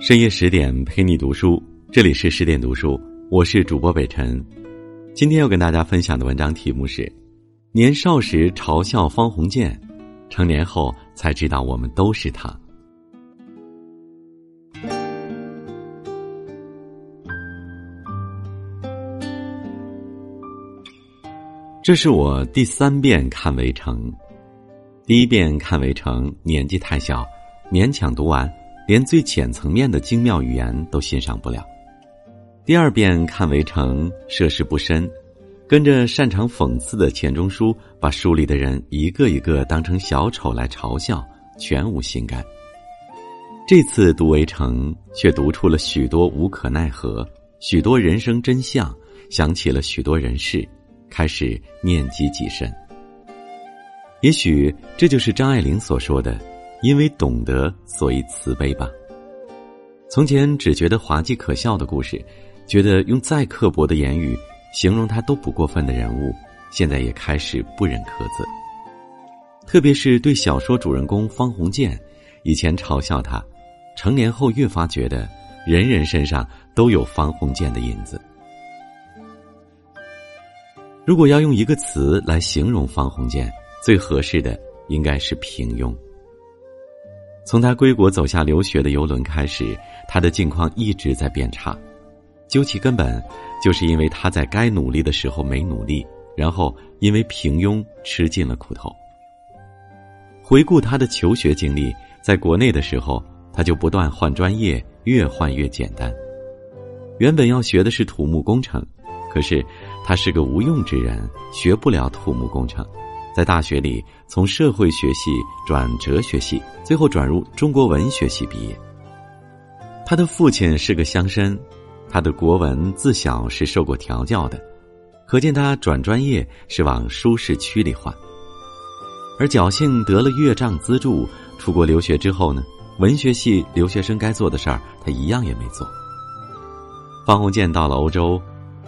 深夜十点陪你读书，这里是十点读书，我是主播北辰。今天要跟大家分享的文章题目是：年少时嘲笑方鸿渐，成年后才知道我们都是他。这是我第三遍看《围城》，第一遍看《围城》，年纪太小，勉强读完。连最浅层面的精妙语言都欣赏不了。第二遍看《围城》，涉世不深，跟着擅长讽刺的钱钟书，把书里的人一个一个当成小丑来嘲笑，全无心肝。这次读《围城》，却读出了许多无可奈何，许多人生真相，想起了许多人事，开始念及己身。也许这就是张爱玲所说的。因为懂得，所以慈悲吧。从前只觉得滑稽可笑的故事，觉得用再刻薄的言语形容他都不过分的人物，现在也开始不忍苛责。特别是对小说主人公方鸿渐，以前嘲笑他，成年后越发觉得人人身上都有方鸿渐的影子。如果要用一个词来形容方鸿渐，最合适的应该是平庸。从他归国走下留学的游轮开始，他的境况一直在变差。究其根本，就是因为他在该努力的时候没努力，然后因为平庸吃尽了苦头。回顾他的求学经历，在国内的时候，他就不断换专业，越换越简单。原本要学的是土木工程，可是他是个无用之人，学不了土木工程。在大学里，从社会学系转哲学系，最后转入中国文学系毕业。他的父亲是个乡绅，他的国文自小是受过调教的，可见他转专业是往舒适区里换。而侥幸得了岳丈资助，出国留学之后呢，文学系留学生该做的事儿，他一样也没做。方鸿渐到了欧洲，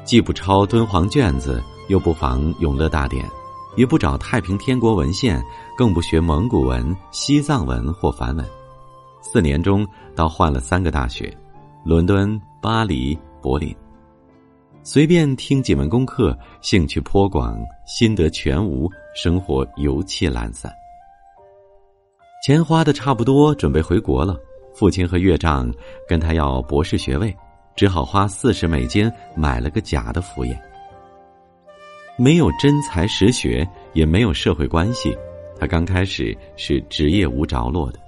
既不抄敦煌卷子，又不仿永乐大典。也不找太平天国文献，更不学蒙古文、西藏文或梵文。四年中，倒换了三个大学：伦敦、巴黎、柏林。随便听几门功课，兴趣颇广，心得全无，生活油气懒散。钱花的差不多，准备回国了。父亲和岳丈跟他要博士学位，只好花四十美金买了个假的敷衍。没有真才实学，也没有社会关系，他刚开始是职业无着落的。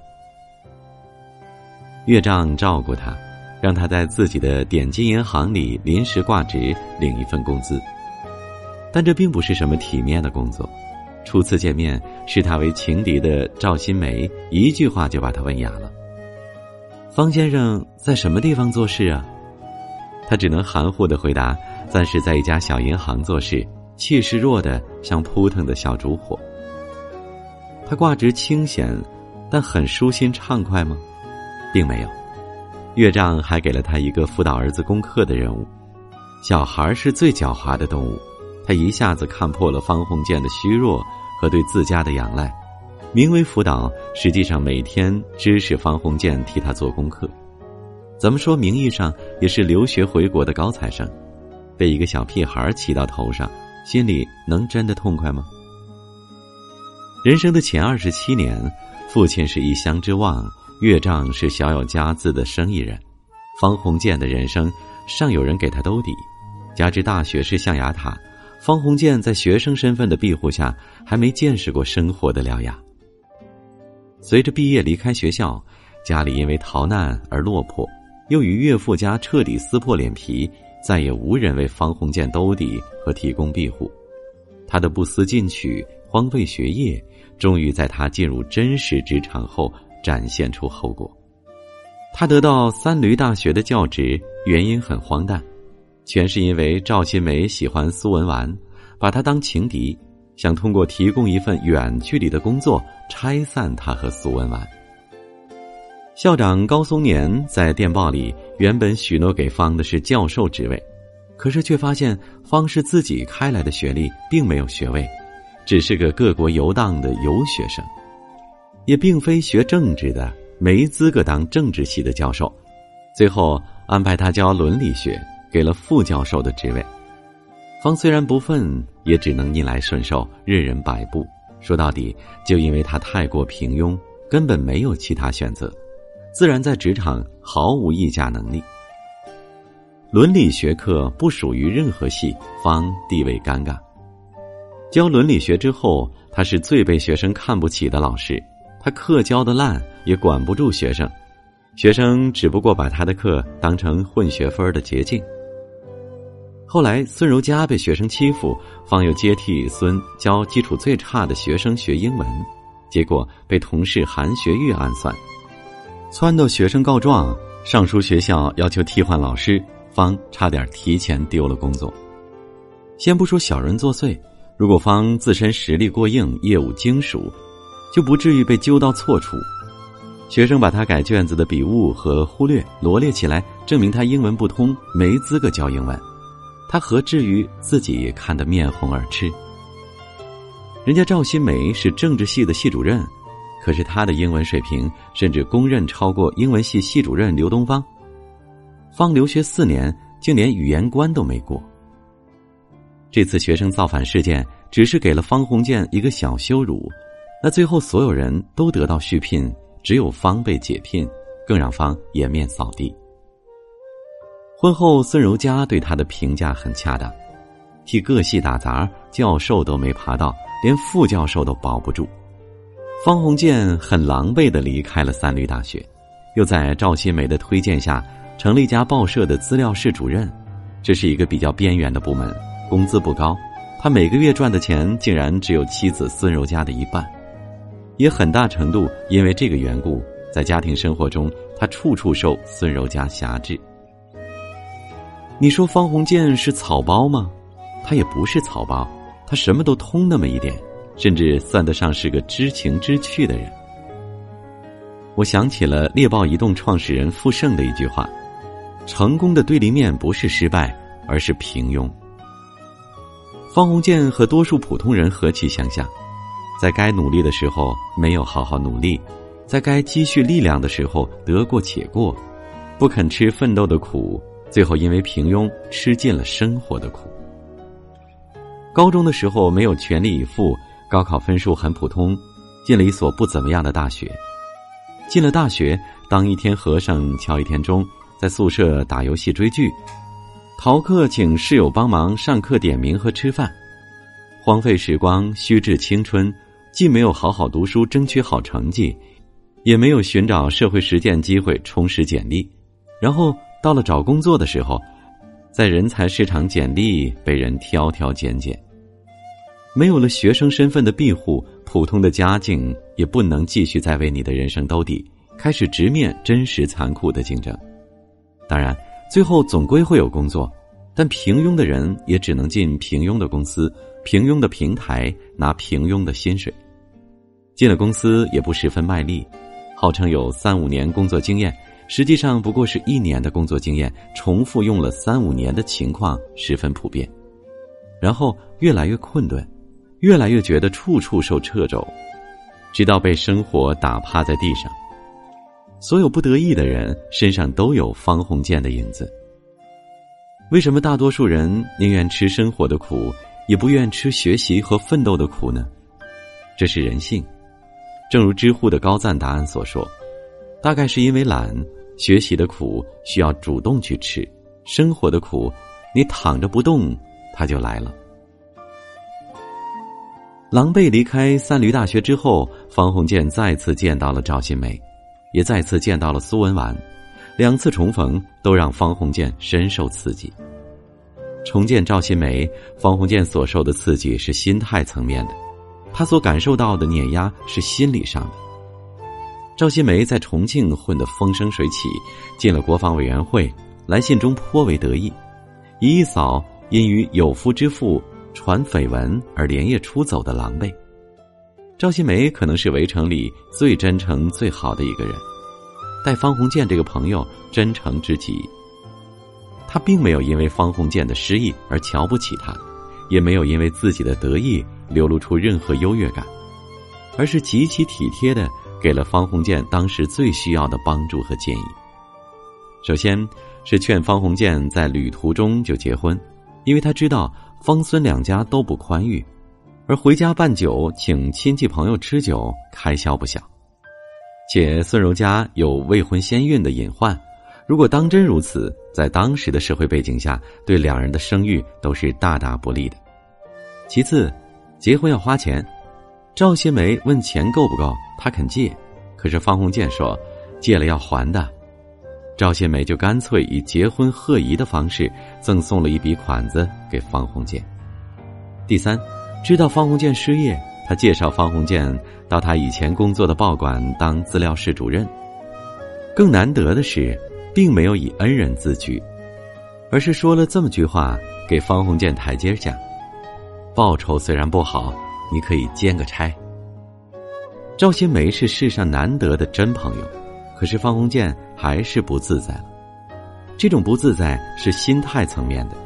岳丈照顾他，让他在自己的点金银行里临时挂职，领一份工资。但这并不是什么体面的工作。初次见面，视他为情敌的赵新梅一句话就把他问哑了：“方先生在什么地方做事啊？”他只能含糊的回答：“暂时在一家小银行做事。”气势弱的像扑腾的小烛火。他挂职清闲，但很舒心畅快吗？并没有。岳丈还给了他一个辅导儿子功课的任务。小孩是最狡猾的动物，他一下子看破了方鸿渐的虚弱和对自家的仰赖。名为辅导，实际上每天指使方鸿渐替他做功课。怎么说，名义上也是留学回国的高材生，被一个小屁孩骑到头上。心里能真的痛快吗？人生的前二十七年，父亲是一乡之望，岳丈是小有家资的生意人，方鸿渐的人生尚有人给他兜底，加之大学是象牙塔，方鸿渐在学生身份的庇护下，还没见识过生活的獠牙。随着毕业离开学校，家里因为逃难而落魄，又与岳父家彻底撕破脸皮。再也无人为方鸿渐兜底和提供庇护，他的不思进取、荒废学业，终于在他进入真实职场后展现出后果。他得到三闾大学的教职，原因很荒诞，全是因为赵新梅喜欢苏文纨，把他当情敌，想通过提供一份远距离的工作拆散他和苏文纨。校长高松年在电报里原本许诺给方的是教授职位，可是却发现方是自己开来的学历，并没有学位，只是个各国游荡的游学生，也并非学政治的，没资格当政治系的教授，最后安排他教伦理学，给了副教授的职位。方虽然不忿，也只能逆来顺受，任人摆布。说到底，就因为他太过平庸，根本没有其他选择，自然在职场毫无议价能力。伦理学课不属于任何系，方地位尴尬。教伦理学之后，他是最被学生看不起的老师。他课教的烂，也管不住学生，学生只不过把他的课当成混学分的捷径。后来，孙柔嘉被学生欺负，方又接替孙教基础最差的学生学英文，结果被同事韩学玉暗算，撺掇学生告状，上书学校要求替换老师，方差点提前丢了工作。先不说小人作祟，如果方自身实力过硬，业务精熟，就不至于被揪到错处。学生把他改卷子的笔误和忽略罗列起来，证明他英文不通，没资格教英文。他何至于自己看得面红耳赤？人家赵新梅是政治系的系主任，可是他的英文水平甚至公认超过英文系系主任刘东方。方留学四年，竟连语言关都没过。这次学生造反事件只是给了方鸿渐一个小羞辱，那最后所有人都得到续聘，只有方被解聘，更让方颜面扫地。婚后，孙柔嘉对他的评价很恰当，替各系打杂，教授都没爬到，连副教授都保不住。方鸿渐很狼狈的离开了三闾大学，又在赵新梅的推荐下，成了一家报社的资料室主任。这是一个比较边缘的部门，工资不高，他每个月赚的钱竟然只有妻子孙柔嘉的一半，也很大程度因为这个缘故，在家庭生活中，他处处受孙柔嘉辖制。你说方鸿渐是草包吗？他也不是草包，他什么都通那么一点，甚至算得上是个知情知趣的人。我想起了猎豹移动创始人傅盛的一句话：“成功的对立面不是失败，而是平庸。”方鸿渐和多数普通人何其相像，在该努力的时候没有好好努力，在该积蓄力量的时候得过且过，不肯吃奋斗的苦。最后，因为平庸吃尽了生活的苦。高中的时候没有全力以赴，高考分数很普通，进了一所不怎么样的大学。进了大学，当一天和尚敲一天钟，在宿舍打游戏追剧，逃课请室友帮忙上课点名和吃饭，荒废时光，虚掷青春，既没有好好读书争取好成绩，也没有寻找社会实践机会充实简历，然后。到了找工作的时候，在人才市场简历被人挑挑拣拣。没有了学生身份的庇护，普通的家境也不能继续再为你的人生兜底，开始直面真实残酷的竞争。当然，最后总归会有工作，但平庸的人也只能进平庸的公司、平庸的平台拿平庸的薪水。进了公司也不十分卖力，号称有三五年工作经验。实际上不过是一年的工作经验，重复用了三五年的情况十分普遍，然后越来越困顿，越来越觉得处处受掣肘，直到被生活打趴在地上。所有不得意的人身上都有方鸿渐的影子。为什么大多数人宁愿吃生活的苦，也不愿吃学习和奋斗的苦呢？这是人性。正如知乎的高赞答案所说。大概是因为懒，学习的苦需要主动去吃，生活的苦，你躺着不动，它就来了。狼狈离开三闾大学之后，方鸿渐再次见到了赵新梅，也再次见到了苏文纨，两次重逢都让方鸿渐深受刺激。重见赵新梅，方鸿渐所受的刺激是心态层面的，他所感受到的碾压是心理上的。赵新梅在重庆混得风生水起，进了国防委员会，来信中颇为得意，一扫因与有夫之妇传绯闻而连夜出走的狼狈。赵新梅可能是围城里最真诚、最好的一个人，待方鸿渐这个朋友真诚至极。他并没有因为方鸿渐的失意而瞧不起他，也没有因为自己的得意流露出任何优越感，而是极其体贴的。给了方鸿渐当时最需要的帮助和建议。首先是劝方鸿渐在旅途中就结婚，因为他知道方孙两家都不宽裕，而回家办酒请亲戚朋友吃酒开销不小，且孙柔家有未婚先孕的隐患。如果当真如此，在当时的社会背景下，对两人的声誉都是大大不利的。其次，结婚要花钱，赵新梅问钱够不够，他肯借，可是方鸿渐说借了要还的，赵新梅就干脆以结婚贺仪的方式赠送了一笔款子给方鸿渐。第三，知道方鸿渐失业，他介绍方鸿渐到他以前工作的报馆当资料室主任。更难得的是。并没有以恩人自居，而是说了这么句话给方鸿渐台阶下：报酬虽然不好，你可以兼个差。赵新梅是世上难得的真朋友，可是方鸿渐还是不自在了。这种不自在是心态层面的。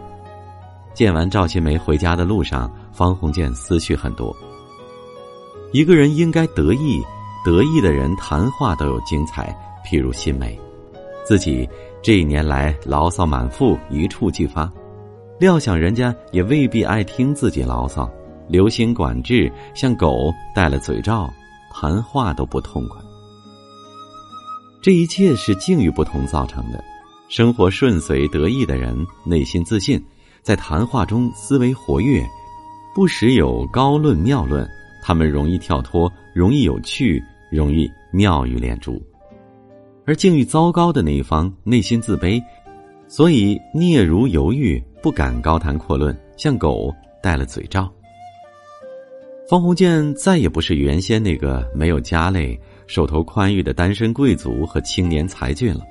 见完赵新梅回家的路上，方鸿渐思绪很多。一个人应该得意，得意的人谈话都有精彩，譬如新梅。自己这一年来牢骚满腹，一触即发，料想人家也未必爱听自己牢骚，留心管制，像狗戴了嘴罩，谈话都不痛快。这一切是境遇不同造成的。生活顺遂得意的人，内心自信，在谈话中思维活跃，不时有高论妙论，他们容易跳脱，容易有趣，容易妙语连珠。而境遇糟糕的那一方内心自卑，所以嗫嚅犹豫，不敢高谈阔论，像狗戴了嘴罩。方鸿渐再也不是原先那个没有家累、手头宽裕的单身贵族和青年才俊了。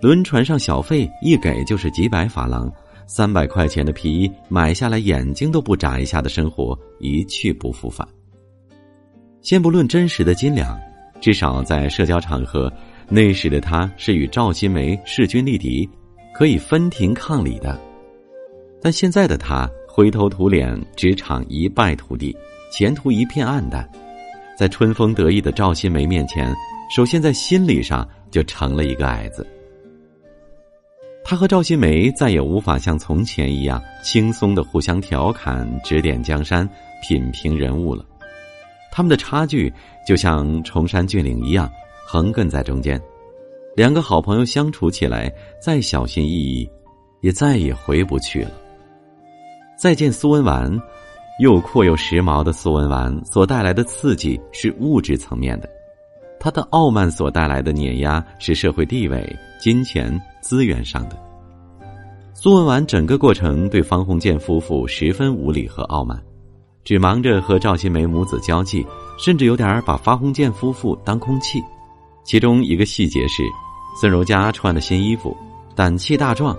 轮船上小费一给就是几百法郎，三百块钱的皮衣买下来眼睛都不眨一下的生活一去不复返。先不论真实的斤两，至少在社交场合。那时的他是与赵新梅势均力敌，可以分庭抗礼的；但现在的他灰头土脸，职场一败涂地，前途一片暗淡。在春风得意的赵新梅面前，首先在心理上就成了一个矮子。他和赵新梅再也无法像从前一样轻松的互相调侃、指点江山、品评人物了。他们的差距就像崇山峻岭一样。横亘在中间，两个好朋友相处起来，再小心翼翼，也再也回不去了。再见苏文纨，又阔又时髦的苏文纨所带来的刺激是物质层面的，他的傲慢所带来的碾压是社会地位、金钱、资源上的。苏文纨整个过程对方鸿渐夫妇十分无礼和傲慢，只忙着和赵新梅母子交际，甚至有点把方鸿渐夫妇当空气。其中一个细节是，孙柔嘉穿了新衣服，胆气大壮，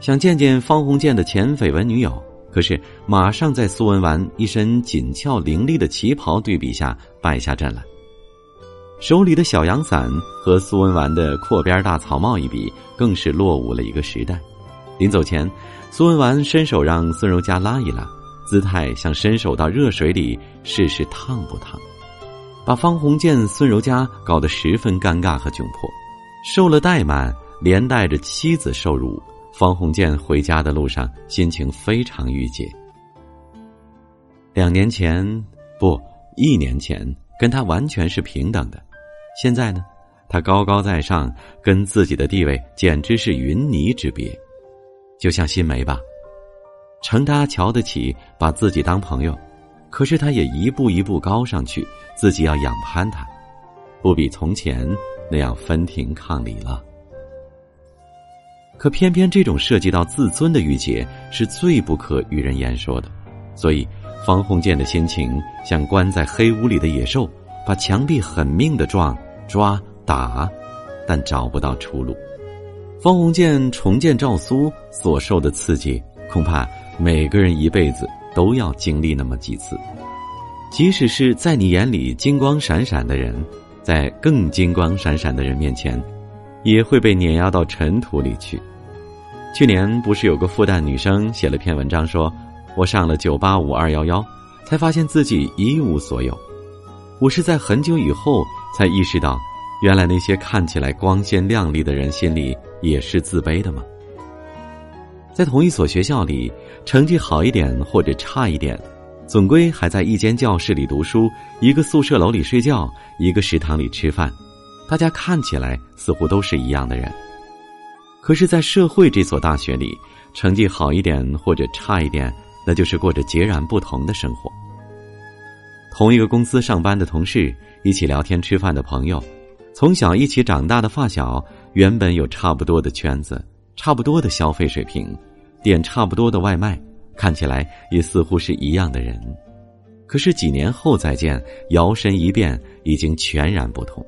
想见见方鸿渐的前绯闻女友。可是马上在苏文纨一身紧俏伶俐的旗袍对比下败下阵来。手里的小阳伞和苏文纨的阔边大草帽一比，更是落伍了一个时代。临走前，苏文纨伸手让孙柔嘉拉一拉，姿态像伸手到热水里试试烫不烫。把方鸿渐、孙柔嘉搞得十分尴尬和窘迫，受了怠慢，连带着妻子受辱。方鸿渐回家的路上，心情非常郁结。两年前，不，一年前，跟他完全是平等的，现在呢，他高高在上，跟自己的地位简直是云泥之别。就像新梅吧，成他瞧得起，把自己当朋友。可是他也一步一步高上去，自己要仰攀他，不比从前那样分庭抗礼了。可偏偏这种涉及到自尊的郁结是最不可与人言说的，所以方鸿渐的心情像关在黑屋里的野兽，把墙壁狠命的撞、抓、打，但找不到出路。方鸿渐重见赵苏所受的刺激，恐怕每个人一辈子。都要经历那么几次，即使是在你眼里金光闪闪的人，在更金光闪闪的人面前，也会被碾压到尘土里去。去年不是有个复旦女生写了篇文章，说我上了九八五二幺幺，才发现自己一无所有。我是在很久以后才意识到，原来那些看起来光鲜亮丽的人心里也是自卑的吗？在同一所学校里，成绩好一点或者差一点，总归还在一间教室里读书，一个宿舍楼里睡觉，一个食堂里吃饭，大家看起来似乎都是一样的人。可是，在社会这所大学里，成绩好一点或者差一点，那就是过着截然不同的生活。同一个公司上班的同事，一起聊天吃饭的朋友，从小一起长大的发小，原本有差不多的圈子，差不多的消费水平，点差不多的外卖，看起来也似乎是一样的人。可是几年后再见，摇身一变，已经全然不同。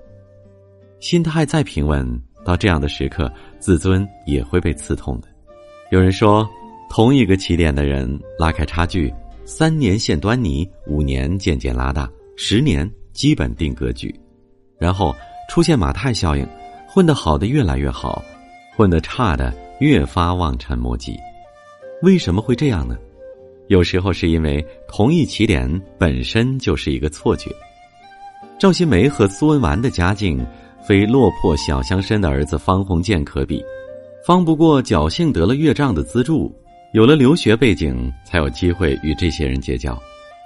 心态再平稳，到这样的时刻，自尊也会被刺痛的。有人说，同一个起点的人，拉开差距。三年现端倪，五年渐渐拉大，十年基本定格局，然后出现马太效应，混得好的越来越好，混得差的越发望尘莫及。为什么会这样呢？有时候是因为同一起点本身就是一个错觉。赵新梅和苏文纨的家境，非落魄小乡绅的儿子方鸿渐可比，方不过侥幸得了岳丈的资助。有了留学背景，才有机会与这些人结交。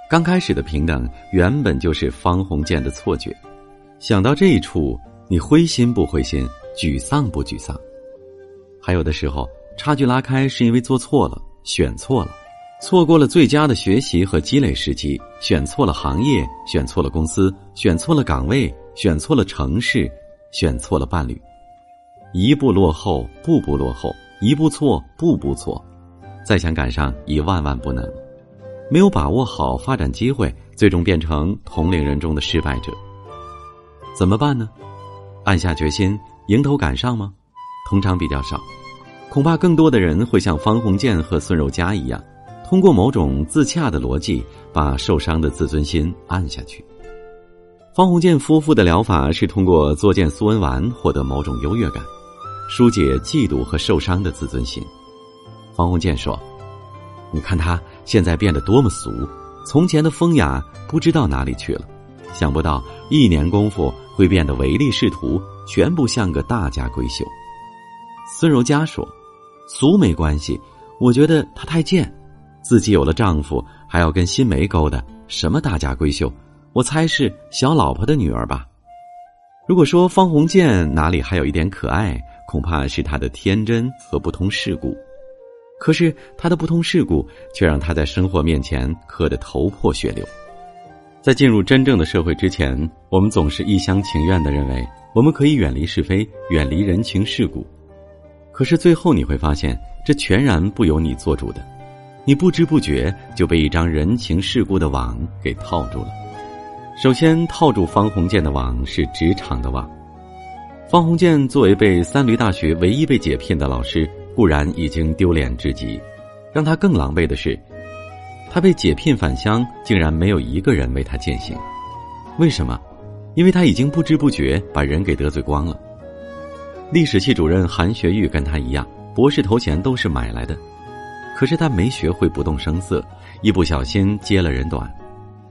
刚开始的平等，原本就是方鸿渐的错觉。想到这一处，你灰心不灰心，沮丧不沮丧？还有的时候，差距拉开是因为做错了，选错了，错过了最佳的学习和积累时机，选错了行业，选错了公司，选错了岗位，选错了城市，选错了伴侣。一步落后，步步落后；一步错，步步错。再想赶上，已万万不能。没有把握好发展机会，最终变成同龄人中的失败者。怎么办呢？暗下决心迎头赶上吗？通常比较少，恐怕更多的人会像方鸿渐和孙柔嘉一样，通过某种自洽的逻辑，把受伤的自尊心按下去。方鸿渐夫妇的疗法是通过作践苏文纨获得某种优越感，疏解嫉妒和受伤的自尊心。方鸿渐说：“你看他现在变得多么俗，从前的风雅不知道哪里去了。想不到一年功夫会变得唯利是图，全部像个大家闺秀。”孙柔嘉说：“俗没关系，我觉得她太贱，自己有了丈夫还要跟新梅勾搭，什么大家闺秀？我猜是小老婆的女儿吧。如果说方鸿渐哪里还有一点可爱，恐怕是他的天真和不通世故。”可是他的不通世故，却让他在生活面前磕得头破血流。在进入真正的社会之前，我们总是一厢情愿的认为我们可以远离是非，远离人情世故。可是最后你会发现，这全然不由你做主的，你不知不觉就被一张人情世故的网给套住了。首先套住方鸿渐的网是职场的网。方鸿渐作为被三驴大学唯一被解聘的老师。固然已经丢脸至极，让他更狼狈的是，他被解聘返乡，竟然没有一个人为他践行。为什么？因为他已经不知不觉把人给得罪光了。历史系主任韩学玉跟他一样，博士头衔都是买来的，可是他没学会不动声色，一不小心揭了人短。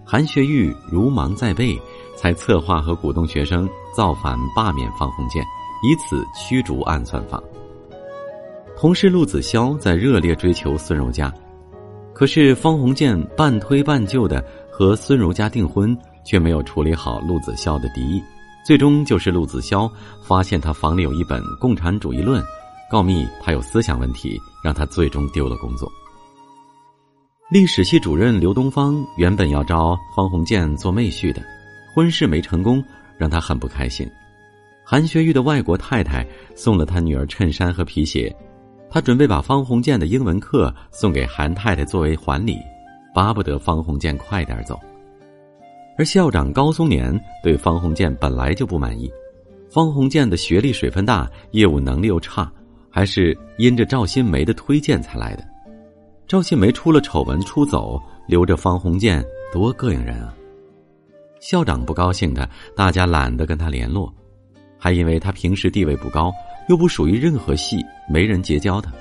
韩学玉如芒在背，才策划和鼓动学生造反罢免方鸿渐，以此驱逐暗算法。同事陆子潇在热烈追求孙柔嘉，可是方鸿渐半推半就的和孙柔嘉订婚，却没有处理好陆子潇的敌意，最终就是陆子潇发现他房里有一本《共产主义论》，告密他有思想问题，让他最终丢了工作。历史系主任刘东方原本要招方鸿渐做妹婿的，婚事没成功，让他很不开心。韩学玉的外国太太送了他女儿衬衫和皮鞋。他准备把方鸿渐的英文课送给韩太太作为还礼，巴不得方鸿渐快点走。而校长高松年对方鸿渐本来就不满意，方鸿渐的学历水分大，业务能力又差，还是因着赵新梅的推荐才来的。赵新梅出了丑闻出走，留着方鸿渐多膈应人啊！校长不高兴的，大家懒得跟他联络，还因为他平时地位不高。又不属于任何系，没人结交他，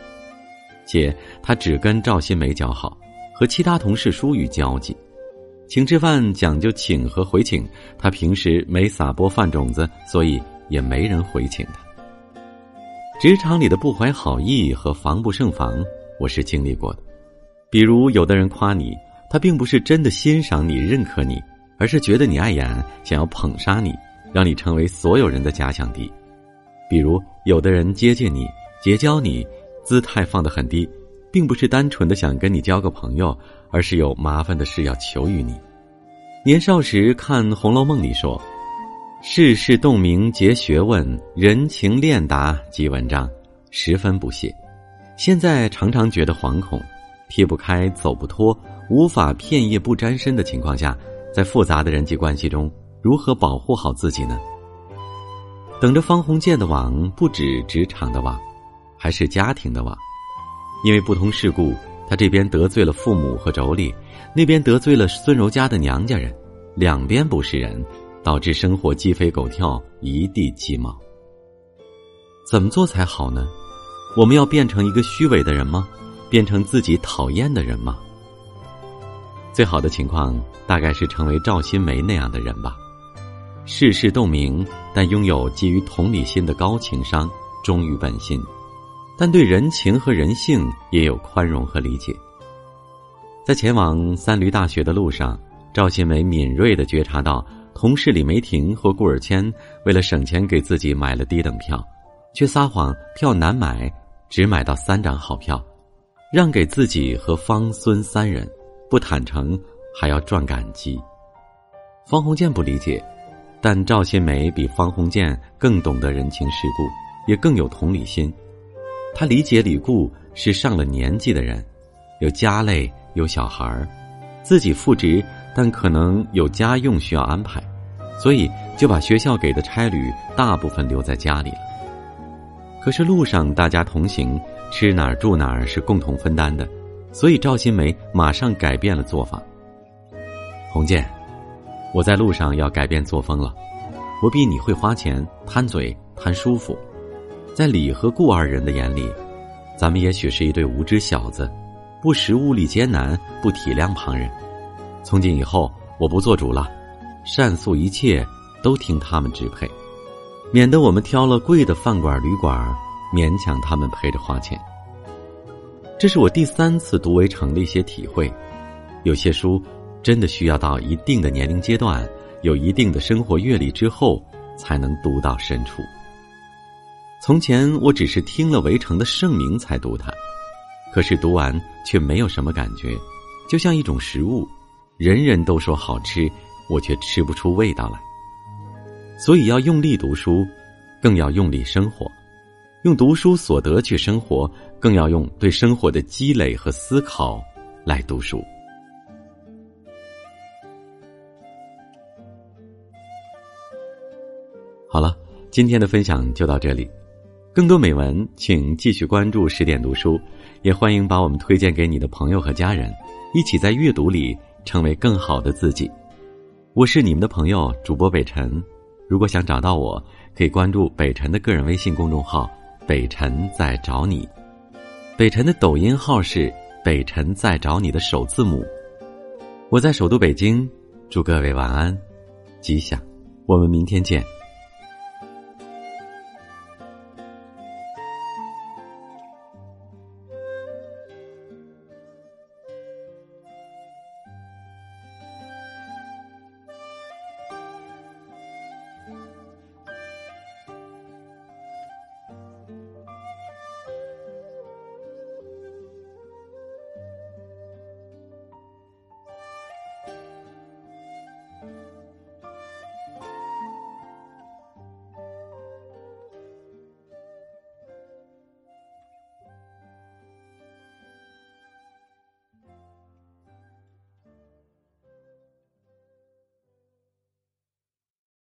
且他只跟赵新梅交好，和其他同事疏于交际。请吃饭讲究请和回请，他平时没撒播饭种子，所以也没人回请他。职场里的不怀好意和防不胜防，我是经历过的。比如，有的人夸你，他并不是真的欣赏你、认可你，而是觉得你碍眼，想要捧杀你，让你成为所有人的假想敌。比如，有的人接近你、结交你，姿态放得很低，并不是单纯的想跟你交个朋友，而是有麻烦的事要求于你。年少时看《红楼梦》里说。世事洞明皆学问，人情练达即文章，十分不屑。现在常常觉得惶恐，撇不开、走不脱、无法片叶不沾身的情况下，在复杂的人际关系中，如何保护好自己呢？等着方鸿渐的网，不止职场的网，还是家庭的网。因为不同事故，他这边得罪了父母和妯娌，那边得罪了孙柔家的娘家人，两边不是人。导致生活鸡飞狗跳，一地鸡毛。怎么做才好呢？我们要变成一个虚伪的人吗？变成自己讨厌的人吗？最好的情况大概是成为赵新梅那样的人吧。世事洞明，但拥有基于同理心的高情商，忠于本心，但对人情和人性也有宽容和理解。在前往三驴大学的路上，赵新梅敏锐的觉察到。同事李梅婷和顾尔谦为了省钱，给自己买了低等票，却撒谎票难买，只买到三张好票，让给自己和方孙三人，不坦诚还要赚感激。方鸿渐不理解，但赵新梅比方鸿渐更懂得人情世故，也更有同理心。他理解李固是上了年纪的人，有家累，有小孩儿，自己复职。但可能有家用需要安排，所以就把学校给的差旅大部分留在家里了。可是路上大家同行，吃哪儿住哪儿是共同分担的，所以赵新梅马上改变了做法。红建，我在路上要改变作风了，我比你会花钱、贪嘴、贪舒服，在李和顾二人的眼里，咱们也许是一对无知小子，不识物力艰难，不体谅旁人。从今以后，我不做主了，善诉一切都听他们支配，免得我们挑了贵的饭馆旅馆，勉强他们陪着花钱。这是我第三次读围城的一些体会，有些书真的需要到一定的年龄阶段，有一定的生活阅历之后，才能读到深处。从前我只是听了围城的盛名才读它，可是读完却没有什么感觉，就像一种食物。人人都说好吃，我却吃不出味道来。所以要用力读书，更要用力生活，用读书所得去生活，更要用对生活的积累和思考来读书。好了，今天的分享就到这里。更多美文，请继续关注十点读书，也欢迎把我们推荐给你的朋友和家人，一起在阅读里。成为更好的自己，我是你们的朋友主播北辰。如果想找到我，可以关注北辰的个人微信公众号“北辰在找你”。北辰的抖音号是“北辰在找你”的首字母。我在首都北京，祝各位晚安，吉祥。我们明天见。